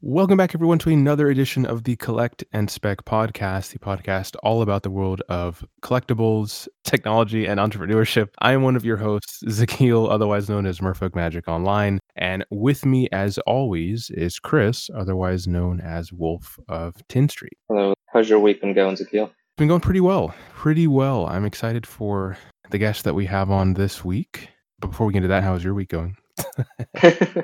Welcome back, everyone, to another edition of the Collect and Spec podcast, the podcast all about the world of collectibles, technology, and entrepreneurship. I am one of your hosts, Zakil, otherwise known as Merfolk Magic Online. And with me, as always, is Chris, otherwise known as Wolf of Tin Street. Hello. How's your week been going, Zakil? It's been going pretty well. Pretty well. I'm excited for the guest that we have on this week. But before we get into that, how is your week going?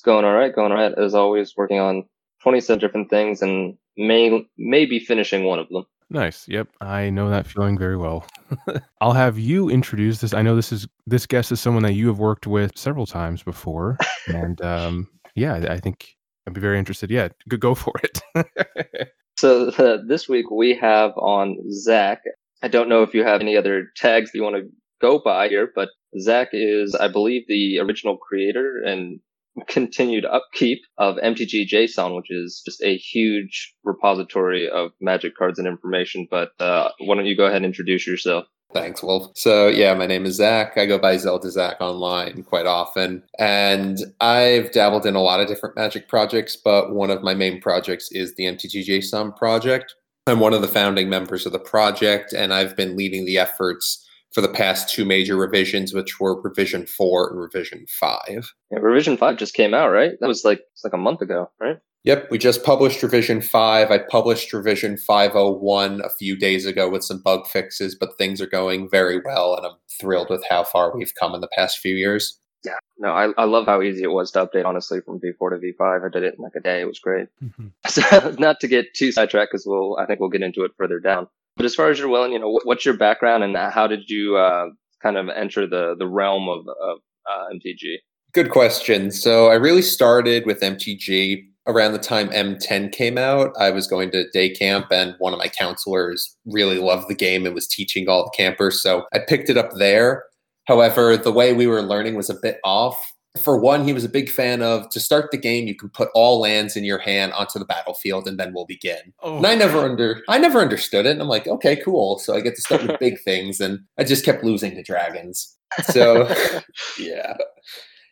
It's going all right, going all right. As always, working on 27 different things and may maybe finishing one of them. Nice. Yep. I know that feeling very well. I'll have you introduce this. I know this is this guest is someone that you have worked with several times before. and um, yeah, I think I'd be very interested. Yeah, go for it. so uh, this week we have on Zach. I don't know if you have any other tags that you want to go by here, but Zach is, I believe, the original creator and continued upkeep of MTG JSON, which is just a huge repository of magic cards and information. But uh, why don't you go ahead and introduce yourself? Thanks, Wolf. So, yeah, my name is Zach. I go by Zelda Zach online quite often. And I've dabbled in a lot of different magic projects, but one of my main projects is the MTG JSON project. I'm one of the founding members of the project, and I've been leading the efforts for the past two major revisions, which were revision four and revision five. Yeah, revision five just came out, right? That was like it's like a month ago, right? Yep, we just published revision five. I published revision 501 a few days ago with some bug fixes, but things are going very well, and I'm thrilled with how far we've come in the past few years. Yeah, no, I, I love how easy it was to update, honestly, from V4 to V5. I did it in like a day. It was great. Mm-hmm. So, not to get too sidetracked, because we'll, I think we'll get into it further down. But as far as you're willing, you know, what's your background and how did you uh, kind of enter the the realm of, of uh, MTG? Good question. So I really started with MTG around the time M10 came out. I was going to day camp, and one of my counselors really loved the game and was teaching all the campers. So I picked it up there. However, the way we were learning was a bit off for one, he was a big fan of to start the game, you can put all lands in your hand onto the battlefield and then we'll begin. Oh. And I never under I never understood it. And I'm like, okay, cool. So I get to start with big things and I just kept losing to dragons. So yeah.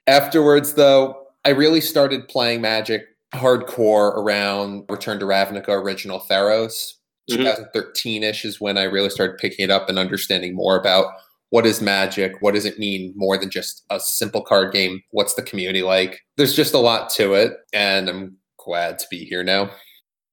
Afterwards though, I really started playing magic hardcore around Return to Ravnica original Theros. Mm-hmm. 2013 ish is when I really started picking it up and understanding more about what is magic? What does it mean more than just a simple card game? What's the community like? There's just a lot to it and i'm glad to be here now.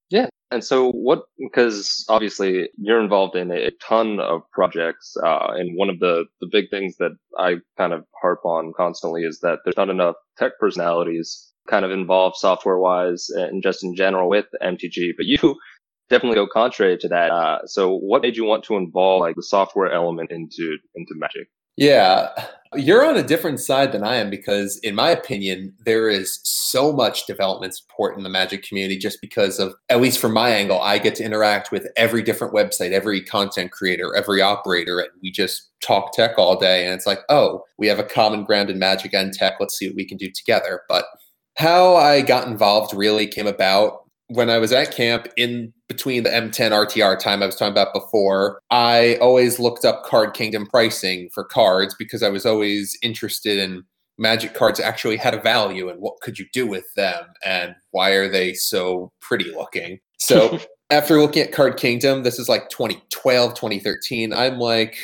Yeah and so what because obviously you're involved in a ton of projects uh, and one of the the big things that i kind of harp on constantly is that there's not enough tech personalities kind of involved software wise and just in general with mtg but you definitely go contrary to that. Uh, so, what made you want to involve like the software element into into Magic? Yeah, you're on a different side than I am because, in my opinion, there is so much development support in the Magic community just because of, at least from my angle, I get to interact with every different website, every content creator, every operator, and we just talk tech all day. And it's like, oh, we have a common ground in Magic and tech. Let's see what we can do together. But how I got involved really came about when I was at camp in between the M10 RTR time I was talking about before, I always looked up Card Kingdom pricing for cards because I was always interested in magic cards actually had a value and what could you do with them and why are they so pretty looking. So after looking at Card Kingdom, this is like 2012, 2013, I'm like,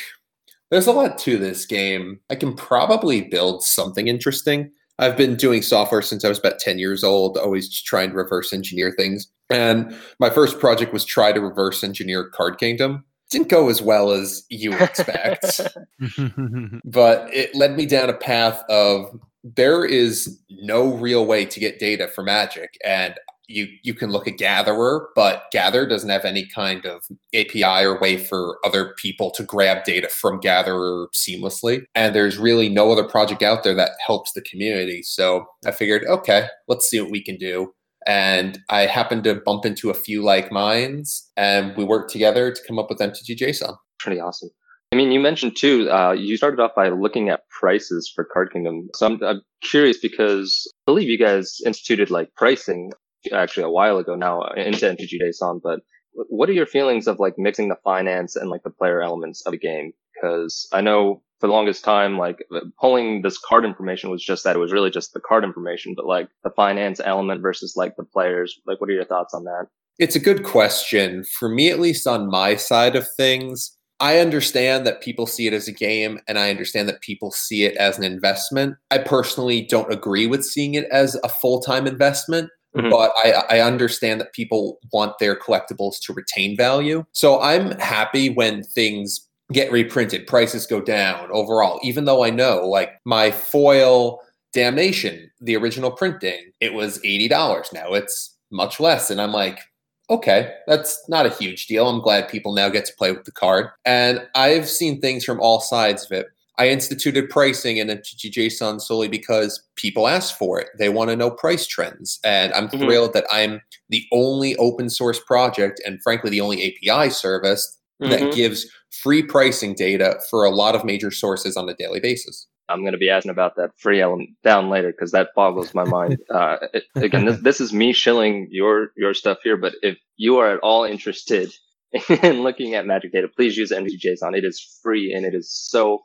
there's a lot to this game. I can probably build something interesting. I've been doing software since I was about 10 years old, always trying to reverse engineer things. And my first project was try to reverse engineer Card Kingdom. Didn't go as well as you expect, but it led me down a path of there is no real way to get data for magic. And you you can look at Gatherer, but Gatherer doesn't have any kind of API or way for other people to grab data from Gatherer seamlessly. And there's really no other project out there that helps the community. So I figured, okay, let's see what we can do. And I happened to bump into a few like minds, and we worked together to come up with MTG JSON. Pretty awesome. I mean, you mentioned too, uh, you started off by looking at prices for Card Kingdom. So I'm, I'm, curious because I believe you guys instituted like pricing actually a while ago now uh, into MTG JSON, but what are your feelings of like mixing the finance and like the player elements of a game? Because I know for the longest time, like pulling this card information was just that it was really just the card information, but like the finance element versus like the players. Like, what are your thoughts on that? It's a good question. For me, at least on my side of things, I understand that people see it as a game and I understand that people see it as an investment. I personally don't agree with seeing it as a full time investment. Mm-hmm. But I, I understand that people want their collectibles to retain value. So I'm happy when things get reprinted, prices go down overall, even though I know like my foil damnation, the original printing, it was $80. Now it's much less. And I'm like, okay, that's not a huge deal. I'm glad people now get to play with the card. And I've seen things from all sides of it. I instituted pricing in MTGJSON solely because people ask for it. They want to know price trends. And I'm mm-hmm. thrilled that I'm the only open source project and frankly the only API service mm-hmm. that gives free pricing data for a lot of major sources on a daily basis. I'm going to be asking about that free element down later because that boggles my mind. Uh, it, again, this, this is me shilling your your stuff here, but if you are at all interested in looking at magic data, please use MTGJSON. It is free and it is so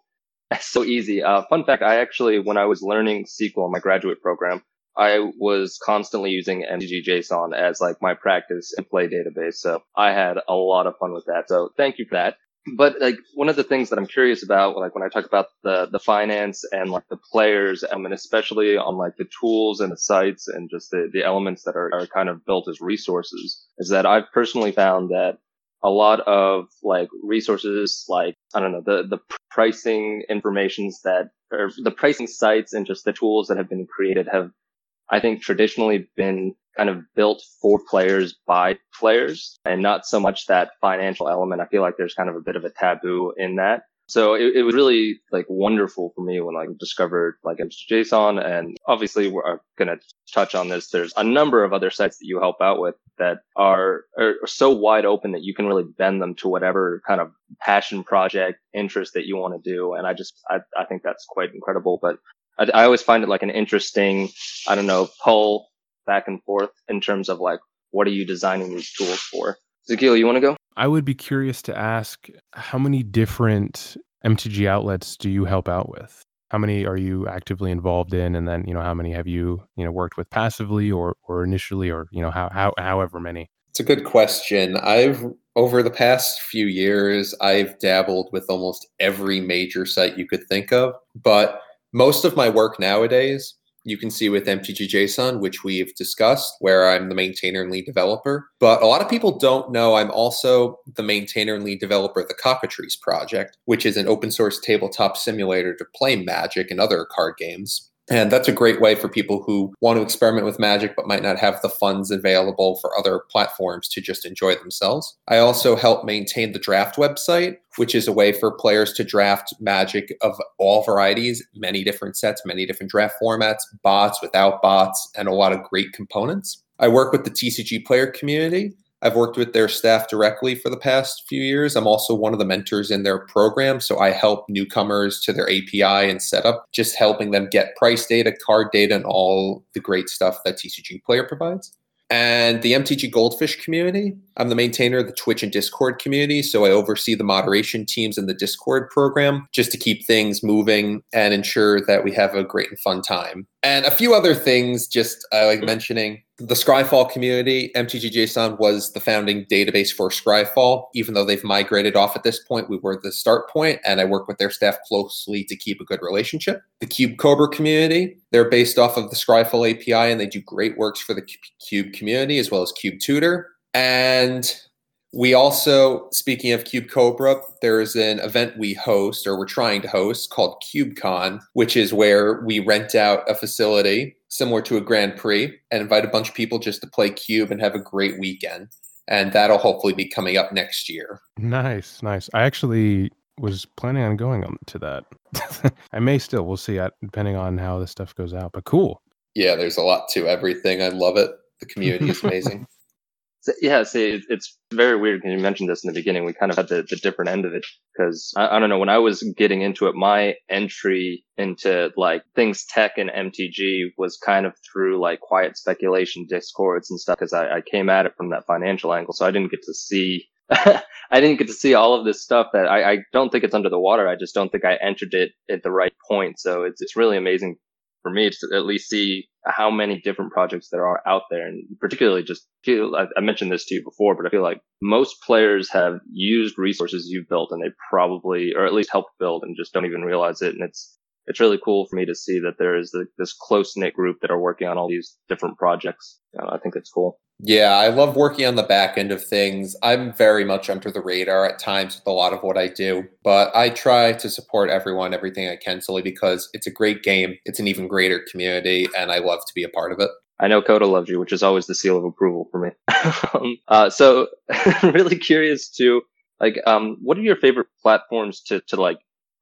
so easy. Uh, fun fact: I actually, when I was learning SQL in my graduate program, I was constantly using MTGJSON as like my practice and play database. So I had a lot of fun with that. So thank you for that but like one of the things that I'm curious about, like when I talk about the the finance and like the players, I mean, especially on like the tools and the sites and just the the elements that are, are kind of built as resources, is that I've personally found that a lot of like resources, like I don't know, the the pricing informations that or the pricing sites and just the tools that have been created have, I think, traditionally been kind of built for players by players and not so much that financial element. I feel like there's kind of a bit of a taboo in that. So it, it was really like wonderful for me when I discovered like MTGJSON and obviously we're going to touch on this. There's a number of other sites that you help out with that are, are so wide open that you can really bend them to whatever kind of passion project interest that you want to do. And I just, I, I think that's quite incredible, but I, I always find it like an interesting, I don't know, pull back and forth in terms of like, what are you designing these tools for? Zakil, you want to go? I would be curious to ask how many different MTG outlets do you help out with? How many are you actively involved in? And then, you know, how many have you, you know, worked with passively or, or initially, or, you know, how, how, however many? It's a good question. I've, over the past few years, I've dabbled with almost every major site you could think of, but most of my work nowadays you can see with MTGJSON, which we've discussed, where I'm the maintainer and lead developer. But a lot of people don't know I'm also the maintainer and lead developer of the Cockatrice project, which is an open source tabletop simulator to play Magic and other card games. And that's a great way for people who want to experiment with magic but might not have the funds available for other platforms to just enjoy themselves. I also help maintain the draft website, which is a way for players to draft magic of all varieties, many different sets, many different draft formats, bots, without bots, and a lot of great components. I work with the TCG player community I've worked with their staff directly for the past few years. I'm also one of the mentors in their program. So I help newcomers to their API and setup, just helping them get price data, card data, and all the great stuff that TCG Player provides. And the MTG Goldfish community, I'm the maintainer of the Twitch and Discord community. So I oversee the moderation teams in the Discord program just to keep things moving and ensure that we have a great and fun time. And a few other things, just uh, like mentioning the Scryfall community, MTGJSON was the founding database for Scryfall. Even though they've migrated off at this point, we were the start point, and I work with their staff closely to keep a good relationship. The Cube Cobra community, they're based off of the Scryfall API, and they do great works for the Cube community as well as Cube Tutor. And we also, speaking of Cube Cobra, there is an event we host or we're trying to host called CubeCon, which is where we rent out a facility similar to a Grand Prix and invite a bunch of people just to play Cube and have a great weekend. And that'll hopefully be coming up next year. Nice, nice. I actually was planning on going on to that. I may still, we'll see, depending on how this stuff goes out. But cool. Yeah, there's a lot to everything. I love it. The community is amazing. So, yeah, see, it's very weird because you mentioned this in the beginning. We kind of had the, the different end of it because I, I, don't know. When I was getting into it, my entry into like things tech and MTG was kind of through like quiet speculation discords and stuff because I, I came at it from that financial angle. So I didn't get to see I didn't get to see all of this stuff that I, I don't think it's under the water. I just don't think I entered it at the right point. So it's it's really amazing for me to at least see how many different projects there are out there. And particularly just feel, I, I mentioned this to you before, but I feel like most players have used resources you've built and they probably, or at least helped build and just don't even realize it. And it's, it's really cool for me to see that there is the, this close knit group that are working on all these different projects. I think it's cool. Yeah, I love working on the back end of things. I'm very much under the radar at times with a lot of what I do, but I try to support everyone, everything I can, solely because it's a great game. It's an even greater community, and I love to be a part of it. I know Coda loves you, which is always the seal of approval for me. um, uh, so, really curious to like, um, what are your favorite platforms to to like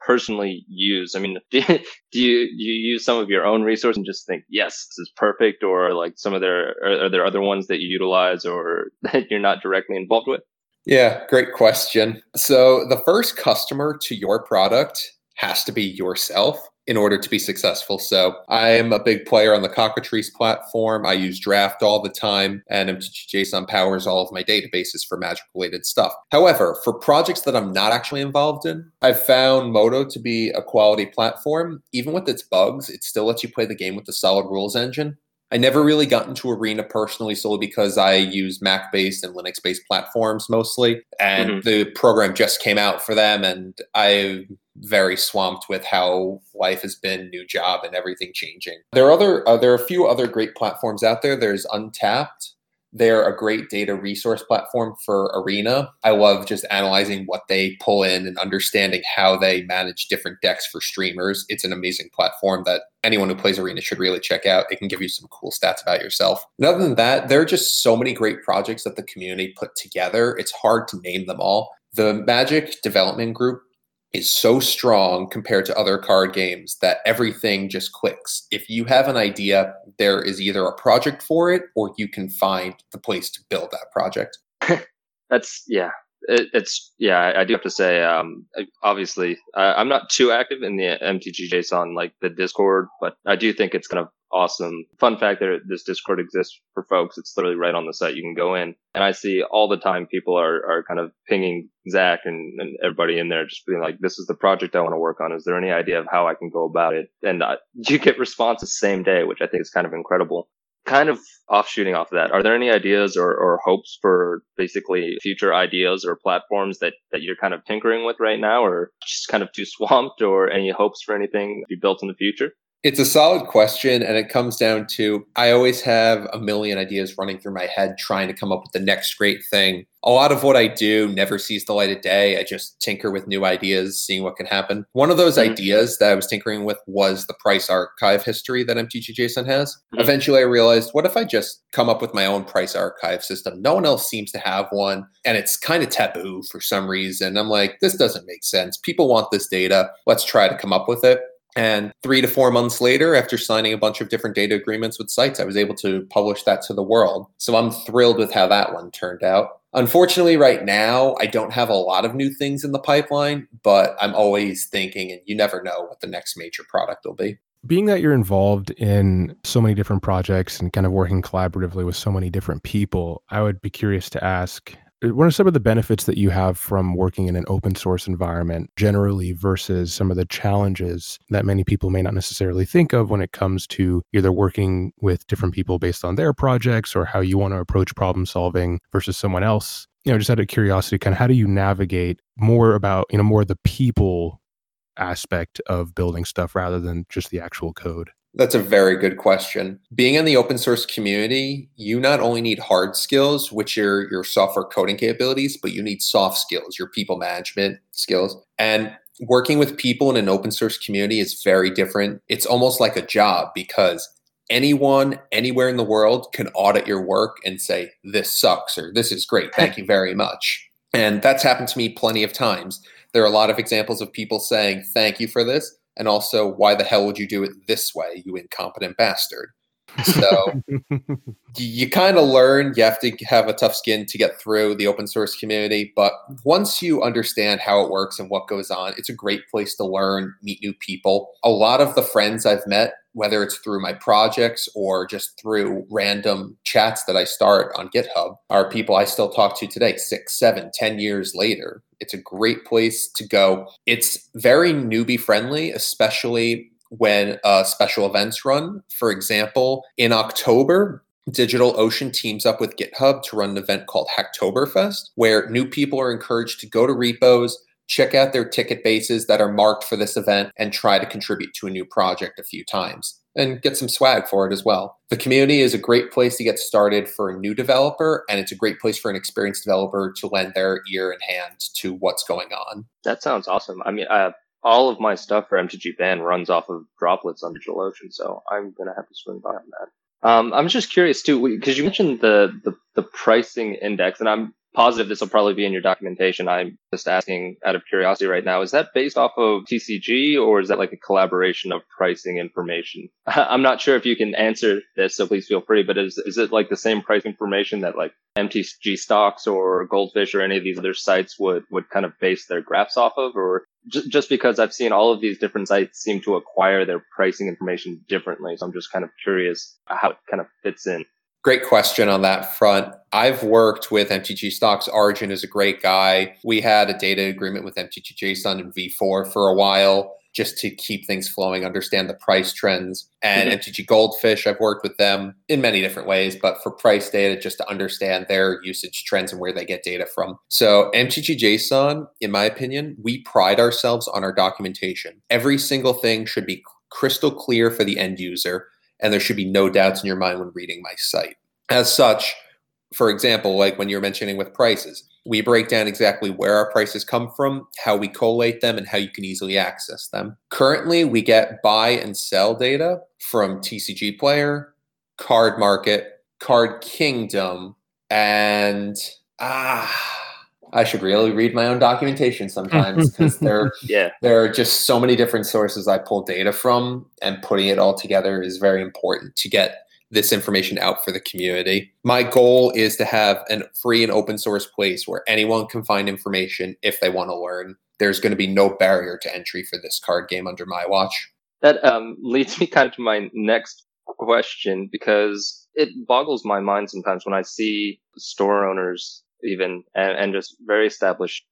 personally use? I mean, do you, do you, do you use some of your own resource and just think, yes, this is perfect, or like some of their are, are there other ones that you utilize or that you're not directly involved with? Yeah, great question. So the first customer to your product has to be yourself in order to be successful. So I am a big player on the Cockatrice platform. I use Draft all the time, and MTGJSON powers all of my databases for magic related stuff. However, for projects that I'm not actually involved in, I've found Modo to be a quality platform. Even with its bugs, it still lets you play the game with the solid rules engine. I never really got into Arena personally solely because I use Mac based and Linux based platforms mostly. And mm-hmm. the program just came out for them, and I'm very swamped with how life has been, new job, and everything changing. There are other, uh, there are a few other great platforms out there. There's Untapped. they're a great data resource platform for Arena. I love just analyzing what they pull in and understanding how they manage different decks for streamers. It's an amazing platform that anyone who plays Arena should really check out. It can give you some cool stats about yourself. And other than that, there are just so many great projects that the community put together. It's hard to name them all. The Magic Development Group is so strong compared to other card games that everything just clicks. If you have an idea, there is either a project for it or you can find the place to build that project. That's yeah. It, it's yeah. I, do have to say, um, obviously, uh, I'm not too active in the MTG JSON like the Discord, but I do think it's kind of awesome. Fun fact that this Discord exists for folks. It's literally right on the site. You can go in and I see all the time people are, are kind of pinging Zach and, and everybody in there just being like, this is the project I want to work on. Is there any idea of how I can go about it? And uh, you get responses same day, which I think is kind of incredible. Kind of offshooting off of that, are there any ideas or, or hopes for basically future ideas or platforms that, that you're kind of tinkering with right now or just kind of too swamped or any hopes for anything to be built in the future? It's a solid question, and it comes down to I always have a million ideas running through my head trying to come up with the next great thing. A lot of what I do never sees the light of day. I just tinker with new ideas, seeing what can happen. One of those mm-hmm. ideas that I was tinkering with was the price archive history that MTGJSON has. Mm-hmm. Eventually, I realized, what if I just come up with my own price archive system? No one else seems to have one, and it's kind of taboo for some reason. I'm like, this doesn't make sense. People want this data. Let's try to come up with it. And three to four months later, after signing a bunch of different data agreements with sites, I was able to publish that to the world. So I'm thrilled with how that one turned out. Unfortunately, right now, I don't have a lot of new things in the pipeline, but I'm always thinking, and you never know what the next major product will be. Being that you're involved in so many different projects and kind of working collaboratively with so many different people, I would be curious to ask Uh, what are some of the benefits that you have from working in an open source environment generally versus some of the challenges that many people may not necessarily think of when it comes to either working with different people based on their projects or how you want to approach problem solving versus someone else? You know, just out of curiosity, kind of how do you navigate more about, you know, more the people aspect of building stuff rather than just the actual code? That's a very good question. Being in the open source community, you not only need hard skills, which are your software coding capabilities, but you need soft skills, your people management skills. And working with people in an open source community is very different. It's almost like a job because anyone anywhere in the world can audit your work and say, this sucks or this is great. Thank you very much. And that's happened to me plenty of times. There are a lot of examples of people saying, thank you for this and also why the hell would you do it this way, you incompetent bastard? So you kind of learn, you have to have a tough skin to get through the open source community. But once you understand how it works and what goes on, it's a great place to learn, meet new people. A lot of the friends I've met, whether it's through my projects or just through random chats that I start on GitHub, are people I still talk to today, six, seven, ten years later. It's a great place to go. It's very newbie friendly, especially when uh, special events run. For example, in October, DigitalOcean teams up with GitHub to run an event called Hacktoberfest, where new people are encouraged to go to repos, check out their ticket bases that are marked for this event, and try to contribute to a new project a few times and get some swag for it as well. The community is a great place to get started for a new developer, and it's a great place for an experienced developer to lend their ear and hand to what's going on. That sounds awesome. I mean, uh, all of my stuff for MTG Ban runs off of droplets on DigitalOcean, so I'm gonna have to swing by on that. Um, I'm just curious too, because you mentioned the, the the pricing index, and I'm positive this will probably be in your documentation. I'm just asking out of curiosity right now. Is that based off of TCG or is that like a collaboration of pricing information? I'm not sure if you can answer this, so please feel free, but is, is it like the same price information that like MTG stocks or Goldfish or any of these other sites would, would kind of base their graphs off of? Or j- just because I've seen all of these different sites seem to acquire their pricing information differently. So I'm just kind of curious how it kind of fits in. Great question on that front. I've worked with MTG Stocks. Arjun is a great guy. We had a data agreement with MTG JSON and V4 for a while just to keep things flowing, understand the price trends. And mm-hmm. MTG Goldfish, I've worked with them in many different ways, but for price data, just to understand their usage trends and where they get data from. So, MTG JSON, in my opinion, we pride ourselves on our documentation. Every single thing should be crystal clear for the end user and there should be no doubts in your mind when reading my site. As such, for example, like when you're mentioning with prices, we break down exactly where our prices come from, how we collate them, and how you can easily access them. Currently, we get buy and sell data from TCG Player, Card Market, Card Kingdom, and ah I should really read my own documentation sometimes because there, yeah. there are just so many different sources I pull data from, and putting it all together is very important to get this information out for the community. My goal is to have a free and open source place where anyone can find information if they want to learn. There's going to be no barrier to entry for this card game under my watch. That um, leads me kind of to my next question because it boggles my mind sometimes when I see store owners even and, and just very established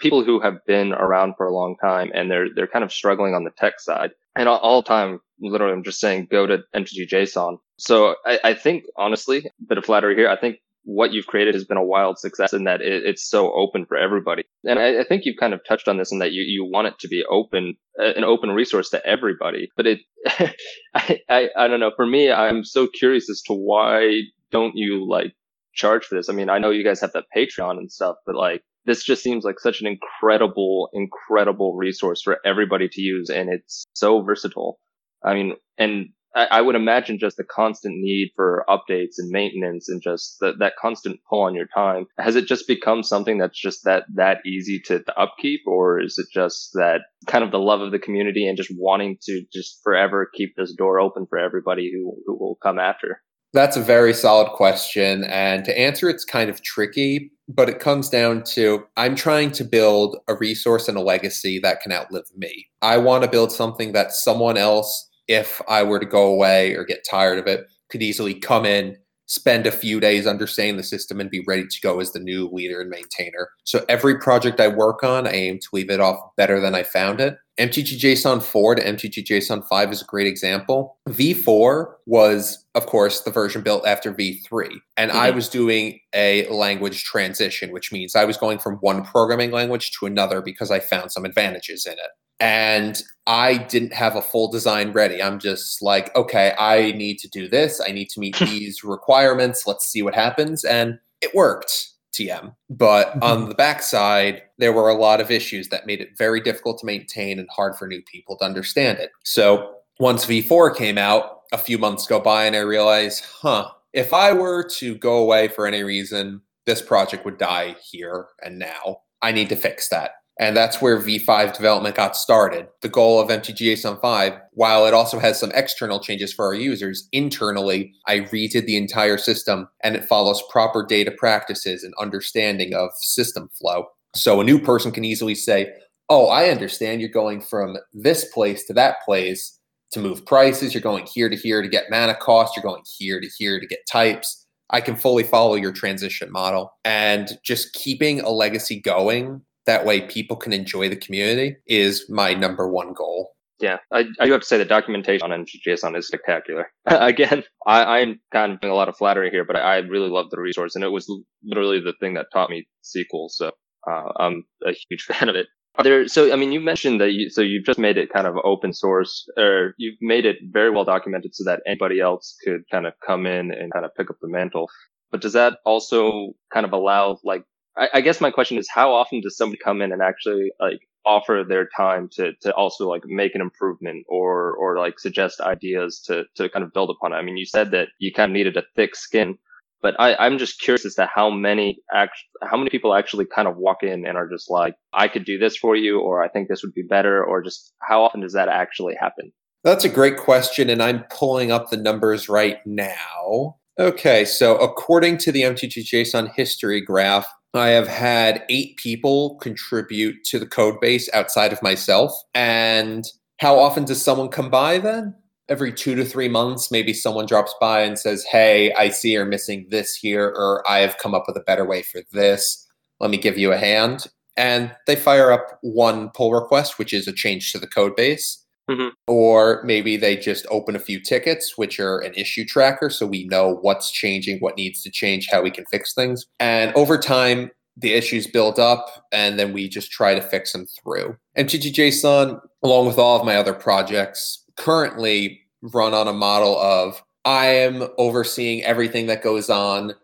people who have been around for a long time and they're they're kind of struggling on the tech side. And all, all time, literally, I'm just saying go to MTG JSON. So I, I think honestly, a bit of flattery here. I think what you've created has been a wild success in that it, it's so open for everybody. And I, I, think you've kind of touched on this in that you, you want it to be open, an open resource to everybody. But it, I, I, I don't know. For me, I'm so curious as to why don't you like charge for this. I mean, I know you guys have that Patreon and stuff, but like this just seems like such an incredible, incredible resource for everybody to use. And it's so versatile. I mean, and I, I would imagine just the constant need for updates and maintenance and just that, that constant pull on your time. Has it just become something that's just that, that easy to, to upkeep? Or is it just that kind of the love of the community and just wanting to just forever keep this door open for everybody who, who will come after? That's a very solid question. And to answer, it's kind of tricky, but it comes down to I'm trying to build a resource and a legacy that can outlive me. I want to build something that someone else, if I were to go away or get tired of it, could easily come in, spend a few days understanding the system, and be ready to go as the new leader and maintainer. So every project I work on, I aim to leave it off better than I found it. MTG JSON 4 to MTG JSON 5 is a great example. V4 was, of course, the version built after V3. And mm-hmm. I was doing a language transition, which means I was going from one programming language to another because I found some advantages in it. And I didn't have a full design ready. I'm just like, okay, I need to do this. I need to meet these requirements. Let's see what happens. And it worked. TM. But mm-hmm. on the backside, there were a lot of issues that made it very difficult to maintain and hard for new people to understand it. So once V4 came out, a few months go by, and I realized, huh, if I were to go away for any reason, this project would die here and now. I need to fix that. And that's where V5 development got started. The goal of MTGJSON 5, while it also has some external changes for our users, internally, I redid the entire system and it follows proper data practices and understanding of system flow. So a new person can easily say, Oh, I understand you're going from this place to that place to move prices. You're going here to here to get mana cost. You're going here to here to get types. I can fully follow your transition model. And just keeping a legacy going that way people can enjoy the community is my number one goal. Yeah, I, I do have to say the documentation on MTGJSON is spectacular. Again, I, I'm kind of doing a lot of flattery here, but I, I really love the resource, and it was literally the thing that taught me SQL. So uh, I'm a huge fan of it. There, so I mean, you mentioned that you, so you've just made it kind of open source, or you've made it very well documented so that anybody else could kind of come in and kind of pick up the mantle. But does that also kind of allow like I, I guess my question is how often does somebody come in and actually like offer their time to to also like make an improvement or or like suggest ideas to to kind of build upon it. I mean, you said that you kind of needed a thick skin, but I, I'm just curious as to how many act how many people actually kind of walk in and are just like, I could do this for you, or I think this would be better, or just how often does that actually happen? That's a great question, and I'm pulling up the numbers right now. Okay, so according to the MTGJSON history graph, I have had eight people contribute to the code base outside of myself. And how often does someone come by then? Every two to three months, maybe someone drops by and says, Hey, I see you're missing this here, or I have come up with a better way for this. Let me give you a hand. And they fire up one pull request, which is a change to the code base. Mm-hmm. Or maybe they just open a few tickets, which are an issue tracker. So we know what's changing, what needs to change, how we can fix things. And over time, the issues build up and then we just try to fix them through. MTGJSON, along with all of my other projects, currently run on a model of I am overseeing everything that goes on.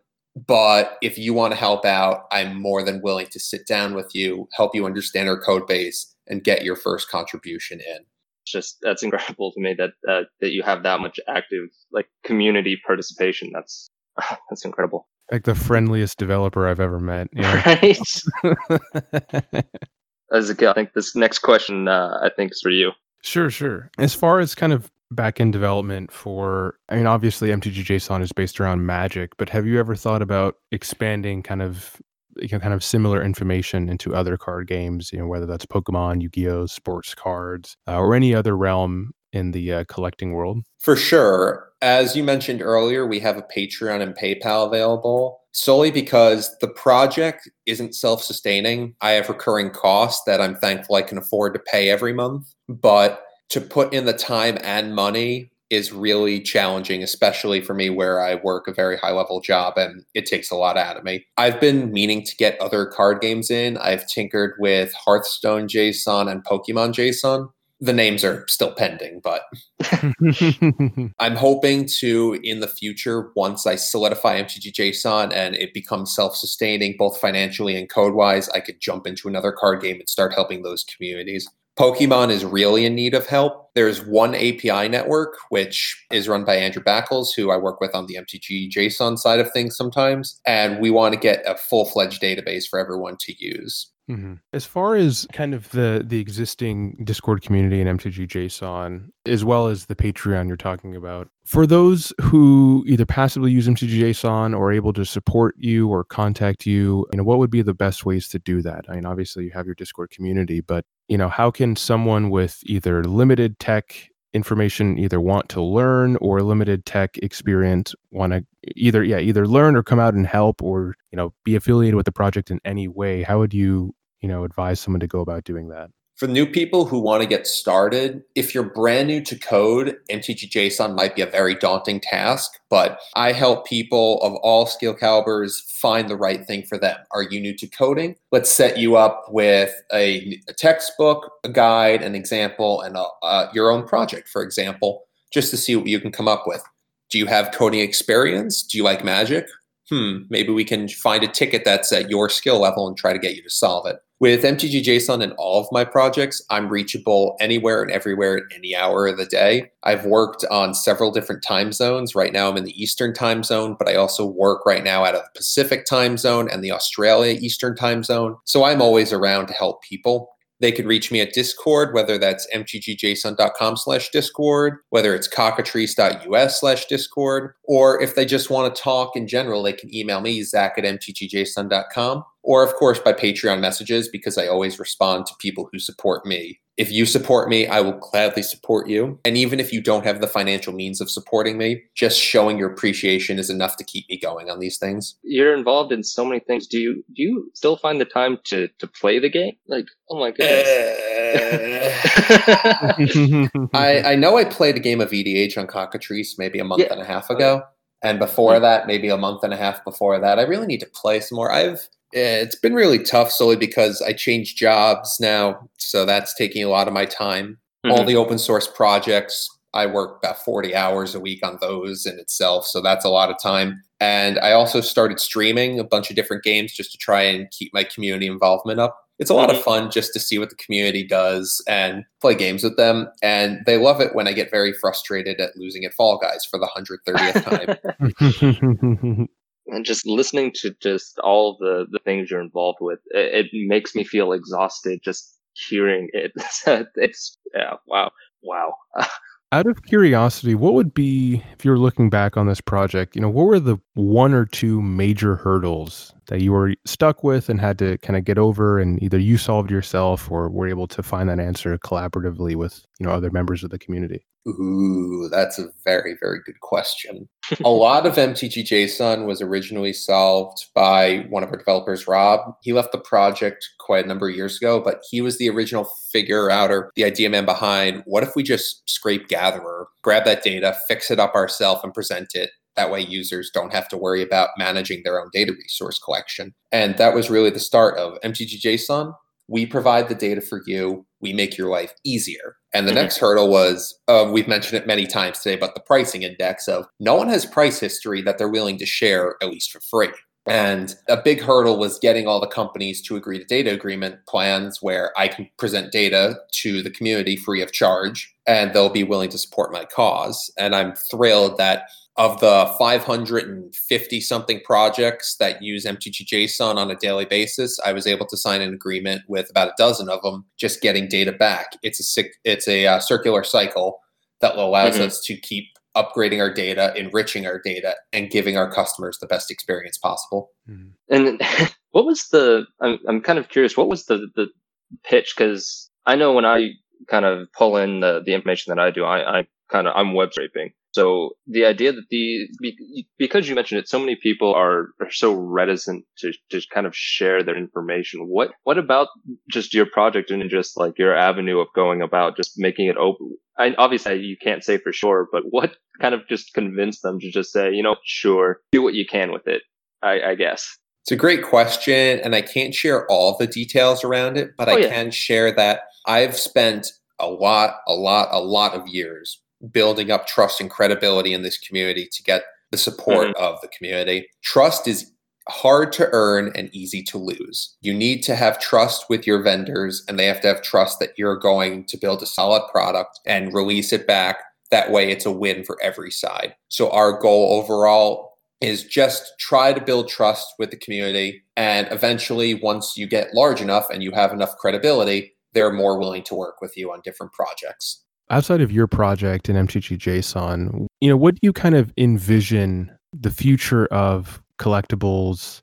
But if you want to help out, I'm more than willing to sit down with you, help you understand our code base, and get your first contribution in just that's incredible to me that uh, that you have that much active like community participation. That's that's incredible. Like the friendliest developer I've ever met. Yeah. Right. As a, I think this next question, uh, I think, is for you. Sure, sure. As far as kind of back end development for, I mean, obviously MTG JSON is based around Magic, but have you ever thought about expanding kind of you know, kind of similar information into other card games, you know, whether that's Pokemon, Yu-Gi-Oh, sports cards, uh, or any other realm in the uh, collecting world? For sure. As you mentioned earlier, we have a Patreon and PayPal available solely because the project isn't self sustaining. I have recurring costs that I'm thankful I can afford to pay every month. But to put in the time and money is really challenging, especially for me where I work a very high level job and it takes a lot out of me. I've been meaning to get other card games in. I've tinkered with Hearthstone JSON and Pokemon JSON. The names are still pending, but I'm hoping to in the future, once I solidify MTG JSON and it becomes self sustaining both financially and code wise, I could jump into another card game and start helping those communities. Pokemon is really in need of help. There's one API network, which is run by Andrew Backes, who I work with on the MTG JSON side of things sometimes. And we want to get a full fledged database for everyone to use. Mm-hmm. As far as kind of the the existing Discord community and MTG JSON, as well as the Patreon you're talking about, for those who either passively use MTG JSON or able to support you or contact you, you know, what would be the best ways to do that? I mean, obviously you have your Discord community, but you know, how can someone with either limited tech information either want to learn or limited tech experience want to either yeah either learn or come out and help or you know be affiliated with the project in any way? How would you you know advise someone to go about doing that for new people who want to get started, if you're brand new to code, MTG JSON might be a very daunting task, but I help people of all skill calibers find the right thing for them. Are you new to coding? Let's set you up with a, a textbook, a guide, an example, and a, uh, your own project, for example, just to see what you can come up with. Do you have coding experience? Do you like magic? Hmm, maybe we can find a ticket that's at your skill level and try to get you to solve it. With MTG JSON and all of my projects, I'm reachable anywhere and everywhere at any hour of the day. I've worked on several different time zones. Right now, I'm in the Eastern time zone, but I also work right now out of the Pacific time zone and the Australia Eastern time zone. So I'm always around to help people. They can reach me at Discord, whether that's mtgjson.com slash Discord, whether it's cockatrice.us slash Discord, or if they just want to talk in general, they can email me, zach at mtgjson.com, or of course by Patreon messages, because I always respond to people who support me if you support me, I will gladly support you. And even if you don't have the financial means of supporting me, just showing your appreciation is enough to keep me going on these things. You're involved in so many things. Do you do you still find the time to to play the game? Like, oh my goodness. Uh. I, I know I played a game of EDH on Cockatrice maybe a month yeah. and a half ago. And before that, maybe a month and a half before that, I really need to play some more. I've it's been really tough solely because I changed jobs now. So that's taking a lot of my time. Mm-hmm. All the open source projects, I work about 40 hours a week on those in itself. So that's a lot of time. And I also started streaming a bunch of different games just to try and keep my community involvement up. It's a lot of mm-hmm. fun just to see what the community does and play games with them. And they love it when I get very frustrated at losing at Fall Guys for the 130th time. and just listening to just all the the things you're involved with it, it makes me feel exhausted just hearing it. It's yeah wow wow. Out of curiosity what would be if you're looking back on this project you know what were the one or two major hurdles that you were stuck with and had to kind of get over and either you solved yourself or were able to find that answer collaboratively with you know other members of the community Ooh, that's a very, very good question. a lot of MTG JSON was originally solved by one of our developers, Rob. He left the project quite a number of years ago, but he was the original figure out or the idea man behind what if we just scrape Gatherer, grab that data, fix it up ourselves, and present it that way, users don't have to worry about managing their own data resource collection. And that was really the start of MTG JSON we provide the data for you we make your life easier and the mm-hmm. next hurdle was uh, we've mentioned it many times today but the pricing index of no one has price history that they're willing to share at least for free and a big hurdle was getting all the companies to agree to data agreement plans where I can present data to the community free of charge and they'll be willing to support my cause. And I'm thrilled that of the 550 something projects that use MTG JSON on a daily basis, I was able to sign an agreement with about a dozen of them, just getting data back. It's a it's a uh, circular cycle that allows mm-hmm. us to keep upgrading our data, enriching our data, and giving our customers the best experience possible. Mm-hmm. And what was the? I'm I'm kind of curious. What was the the pitch? Because I know when I kind of pull in the the information that I do, I, I kind of I'm web scraping. So the idea that the because you mentioned it, so many people are, are so reticent to just kind of share their information. What what about just your project and just like your avenue of going about just making it open? I, obviously, you can't say for sure, but what kind of just convinced them to just say, you know, sure, do what you can with it? I, I guess. It's a great question, and I can't share all the details around it, but oh, I yeah. can share that I've spent a lot, a lot, a lot of years building up trust and credibility in this community to get the support mm-hmm. of the community. Trust is hard to earn and easy to lose. You need to have trust with your vendors, and they have to have trust that you're going to build a solid product and release it back. That way, it's a win for every side. So, our goal overall is just try to build trust with the community. And eventually, once you get large enough and you have enough credibility, they're more willing to work with you on different projects outside of your project in MTG JSON, you know, what do you kind of envision the future of collectibles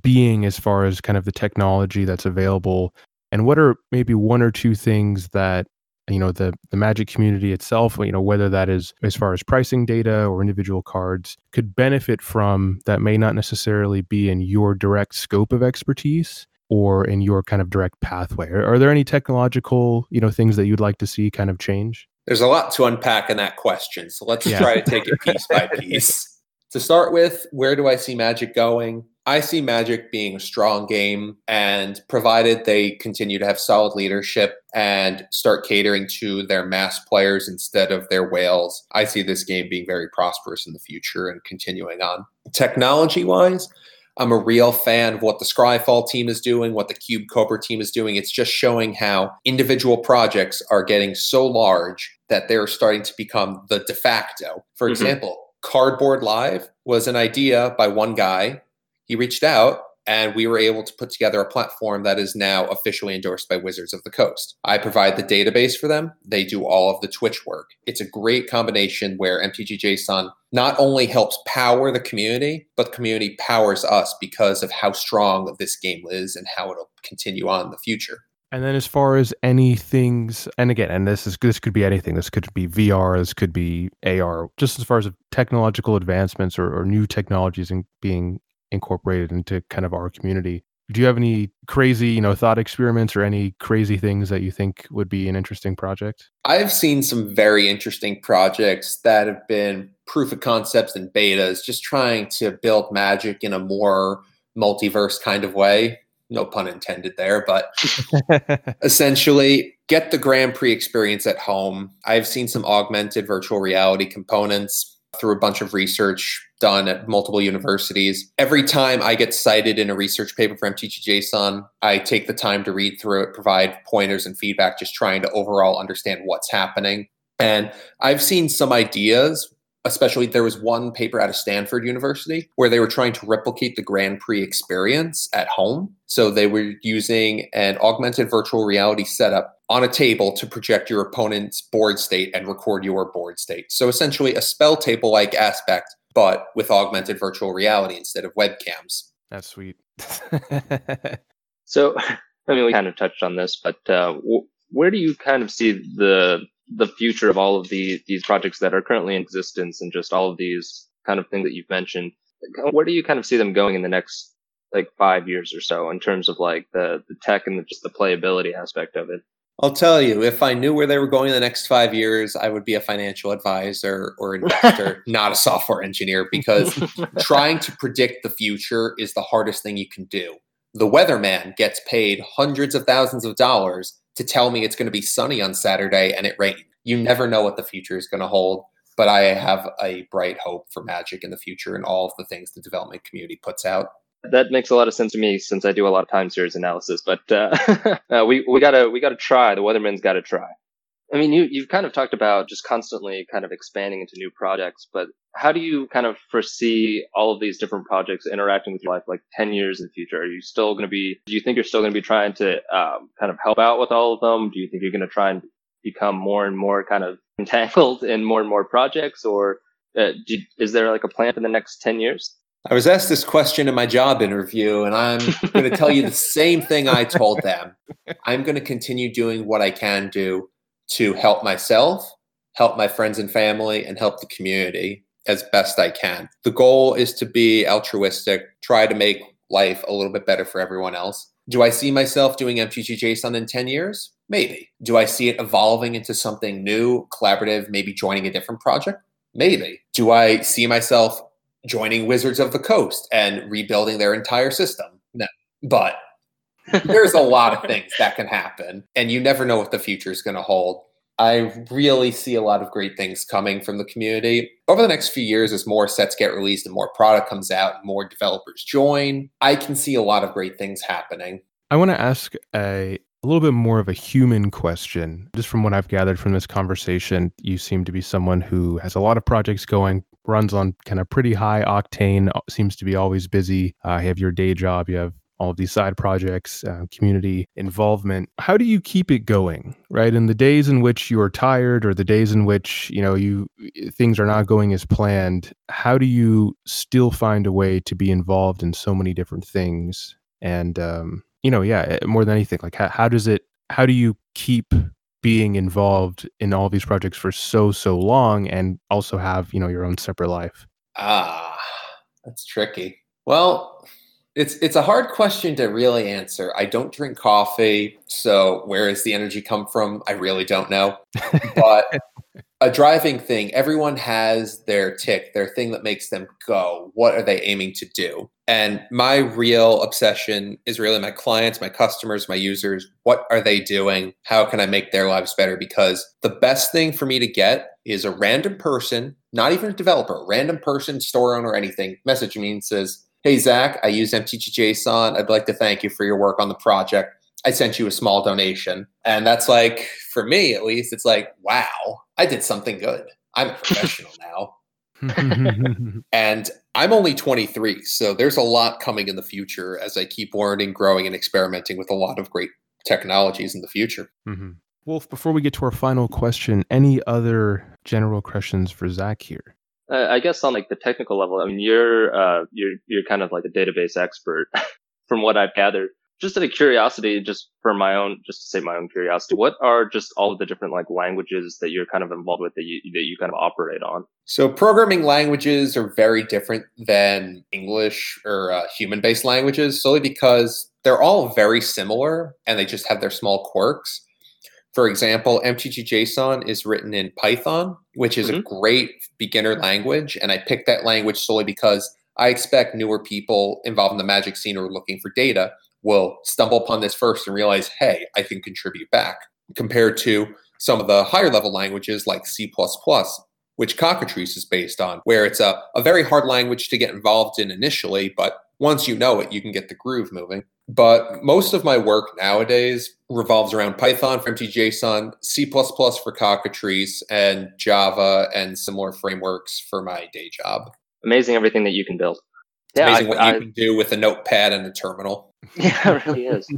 being as far as kind of the technology that's available? And what are maybe one or two things that you know the the magic community itself you know whether that is as far as pricing data or individual cards could benefit from that may not necessarily be in your direct scope of expertise or in your kind of direct pathway? Are, there any technological, you know, things that you'd like to see kind of change? There's a lot to unpack in that question. So let's yeah. try to take it piece by piece. To start with, where do I see magic going? I see Magic being a strong game, and provided they continue to have solid leadership and start catering to their mass players instead of their whales, I see this game being very prosperous in the future and continuing on. Technology wise, I'm a real fan of what the Scryfall team is doing, what the Cube Cobra team is doing. It's just showing how individual projects are getting so large that they're starting to become the de facto. For mm-hmm. example, Cardboard Live was an idea by one guy. He reached out and we were able to put together a platform that is now officially endorsed by Wizards of the Coast. I provide the database for them, they do all of the Twitch work. It's a great combination where MTGJSON not only helps power the community, but the community powers us because of how strong this game is and how it'll continue on in the future. And then as far as any things, and again, and this is this could be anything. This could be VR. This could be AR. Just as far as technological advancements or, or new technologies and being incorporated into kind of our community. Do you have any crazy, you know, thought experiments or any crazy things that you think would be an interesting project? I've seen some very interesting projects that have been proof of concepts and betas, just trying to build magic in a more multiverse kind of way no pun intended there, but essentially get the Grand Prix experience at home. I've seen some augmented virtual reality components through a bunch of research done at multiple universities. Every time I get cited in a research paper for MTGJSON, I take the time to read through it, provide pointers and feedback, just trying to overall understand what's happening. And I've seen some ideas especially there was one paper out of Stanford University where they were trying to replicate the Grand Prix experience at home. So they were using an augmented virtual reality setup on a table to project your opponent's board state and record your board state. So essentially a SpellTable like aspect, but with augmented virtual reality instead of webcams. That's sweet. so, I mean, we kind of touched on this, but uh, w- where do you kind of see the the future of all of the these projects that are currently in existence and just all of these kind of things that you've mentioned where do you kind of see them going in the next like five years or so in terms of like the the tech and the, just the playability aspect of it I'll tell you, if I knew where they were going in the next five years, I would be a financial advisor or investor, not a software engineer, because trying to predict the future is the hardest thing you can do. The weatherman gets paid hundreds of thousands of dollars to tell me it's going to be sunny on Saturday and it rained. You never know what the future is going to hold, but I have a bright hope for Magic in the future and all of the things the development community puts out. That makes a lot of sense to me since I do a lot of time series analysis. But uh, uh, we we gotta we gotta try. The Weatherman's got to try. I mean, you, you've kind of talked about just constantly kind of expanding into new projects, but how do you kind of foresee all of these different projects interacting with your life like 10 years in the future? Are you still going to be, do you think you're still going to be trying to um, kind of help out with all of them? Do you think you're going to try and become more and more kind of entangled in more and more projects? Or uh, do, is there like a plan for the next 10 years? I was asked this question in my job interview, and I'm going to tell you the same thing I told them. I'm going to continue doing what I can do to help myself, help my friends and family, and help the community as best I can. The goal is to be altruistic, try to make life a little bit better for everyone else. Do I see myself doing MTG JSON in 10 years? Maybe. Do I see it evolving into something new, collaborative, maybe joining a different project? Maybe. Do I see myself joining Wizards of the Coast and rebuilding their entire system? No. But there's a lot of things that can happen, and you never know what the future is going to hold. I really see a lot of great things coming from the community. Over the next few years, as more sets get released and more product comes out and more developers join, I can see a lot of great things happening. I want to ask a, a little bit more of a human question. Just from what I've gathered from this conversation, you seem to be someone who has a lot of projects going, runs on kind of pretty high octane, seems to be always busy. Uh, you have your day job, you have all of these side projects, uh, community involvement. How do you keep it going, right? In the days in which you are tired or the days in which, you know, you things are not going as planned, how do you still find a way to be involved in so many different things? And um, you know, yeah, eh, more than anything, like how, how does it how do you keep being involved in all these projects for so so long and also have, you know, your own separate life? Ah, that's tricky. Well, it's it's a hard question to really answer. I don't drink coffee, so where does the energy come from? I really don't know. But a driving thing. Everyone has their tick, their thing that makes them go. What are they aiming to do? And my real obsession is really my clients, my customers, my users. What are they doing? How can I make their lives better? Because the best thing for me to get is a random person, not even a developer, random person, store owner, anything, message me and says, Hey, Zach, I use MTGJSON. I'd like to thank you for your work on the project. I sent you a small donation. And that's like, for me at least, it's like, wow, I did something good. I'm a professional now. and I'm only 23, so there's a lot coming in the future as I keep learning, growing, and experimenting with a lot of great technologies in the future. Mm-hmm. Wolf, before we get to our final question, any other general questions for Zach here? Uh, I guess on like the technical level, I mean, you're uh, you're you're kind of like a database expert, from what I've gathered just out of curiosity, just for my own, just to say my own curiosity, what are just all of the different like languages that you're kind of involved with that you that you kind of operate on? So programming languages are very different than English or uh, human-based languages, solely because they're all very similar and they just have their small quirks. For example, MTG-JSON is written in Python, which is mm-hmm. a great beginner language, and I picked that language solely because I expect newer people involved in the magic scene or looking for data will stumble upon this first and realize, hey, I can contribute back, compared to some of the higher level languages like C, which Cockatrice is based on, where it's a, a very hard language to get involved in initially, but once you know it, you can get the groove moving. But most of my work nowadays revolves around Python for MTGJSON, C for Cockatrice, and Java and similar frameworks for my day job. Amazing everything that you can build. It's yeah, amazing I, what I, you can do with a notepad and a terminal. Yeah, it really is.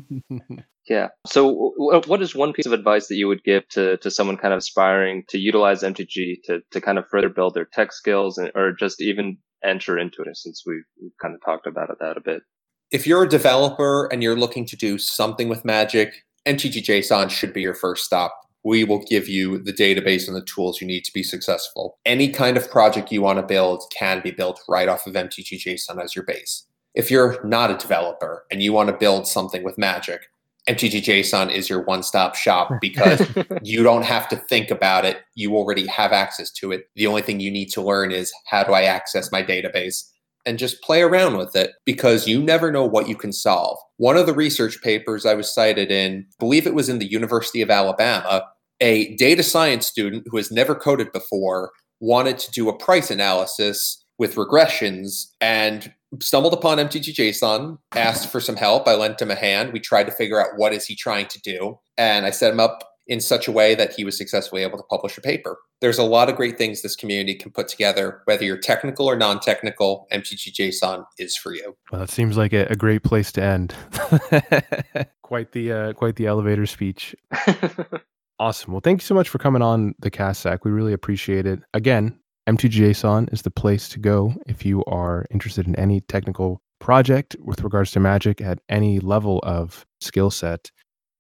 yeah. So, what is one piece of advice that you would give to, to someone kind of aspiring to utilize MTG to, to kind of further build their tech skills and, or just even enter into it since we've, we've kind of talked about it that a bit? If you're a developer and you're looking to do something with Magic, MTG JSON should be your first stop. We will give you the database and the tools you need to be successful. Any kind of project you want to build can be built right off of MTG JSON as your base. If you're not a developer and you want to build something with Magic, MTG is your one stop shop because you don't have to think about it. You already have access to it. The only thing you need to learn is how do I access my database? And just play around with it because you never know what you can solve. One of the research papers I was cited in, I believe it was in the University of Alabama, a data science student who has never coded before wanted to do a price analysis with regressions and stumbled upon MTG-JSON, asked for some help. I lent him a hand. We tried to figure out what is he trying to do. And I set him up in such a way that he was successfully able to publish a paper. There's a lot of great things this community can put together, whether you're technical or non-technical, MTG-JSON is for you. Well, that seems like a, a great place to end. quite the uh, quite the elevator speech. awesome. Well, thank you so much for coming on the cast, Zach. We really appreciate it. Again, MTGJSON is the place to go if you are interested in any technical project with regards to magic at any level of skill set.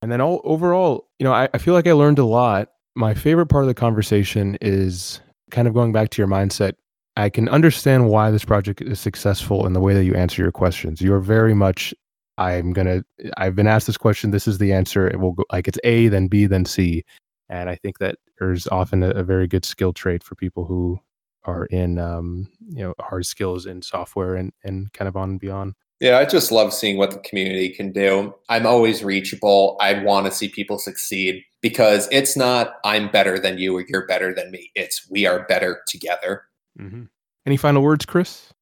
And then all overall, you know, I, I feel like I learned a lot. My favorite part of the conversation is kind of going back to your mindset. I can understand why this project is successful in the way that you answer your questions. You're very much I'm gonna. I've been asked this question. This is the answer. It will go like it's A, then B, then C, and I think that there's often a, a very good skill trait for people who are in um, you know hard skills in software and and kind of on and beyond. Yeah, I just love seeing what the community can do. I'm always reachable. I want to see people succeed because it's not I'm better than you or you're better than me. It's we are better together. Mm-hmm. Any final words, Chris?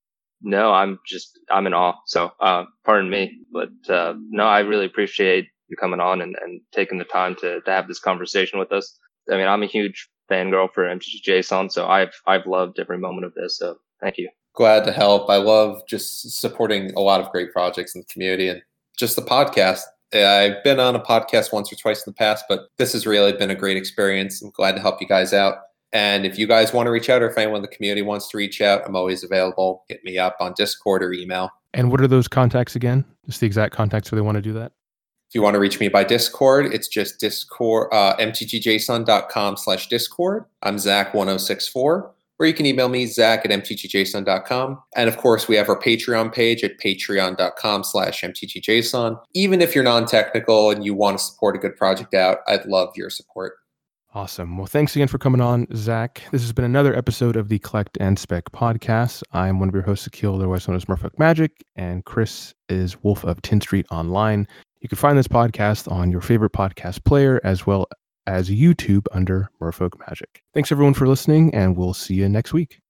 No, I'm just I'm in awe. So, uh, pardon me, but uh, no, I really appreciate you coming on and, and taking the time to to have this conversation with us. I mean, I'm a huge fangirl for MTG JSON. So I've I've loved every moment of this. So thank you. Glad to help. I love just supporting a lot of great projects in the community and just the podcast. I've been on a podcast once or twice in the past, but this has really been a great experience. I'm glad to help you guys out. And if you guys want to reach out or if anyone in the community wants to reach out, I'm always available. Hit me up on Discord or email. And what are those contacts again? Just the exact contacts where they want to do that? If you want to reach me by Discord, it's just discord, uh, mtgjson.com slash discord. I'm Zach1064. Or you can email me, zach at mtgjson.com. And of course, we have our Patreon page at patreon.com slash mtgjson. Even if you're non-technical and you want to support a good project out, I'd love your support. Awesome. Well, thanks again for coming on, Zach. This has been another episode of the Collect and Spec podcast. I'm one of your hosts, Akil, otherwise known as Merfolk Magic, and Chris is Wolf of Tin Street Online. You can find this podcast on your favorite podcast player as well as YouTube under Merfolk Magic. Thanks everyone for listening, and we'll see you next week.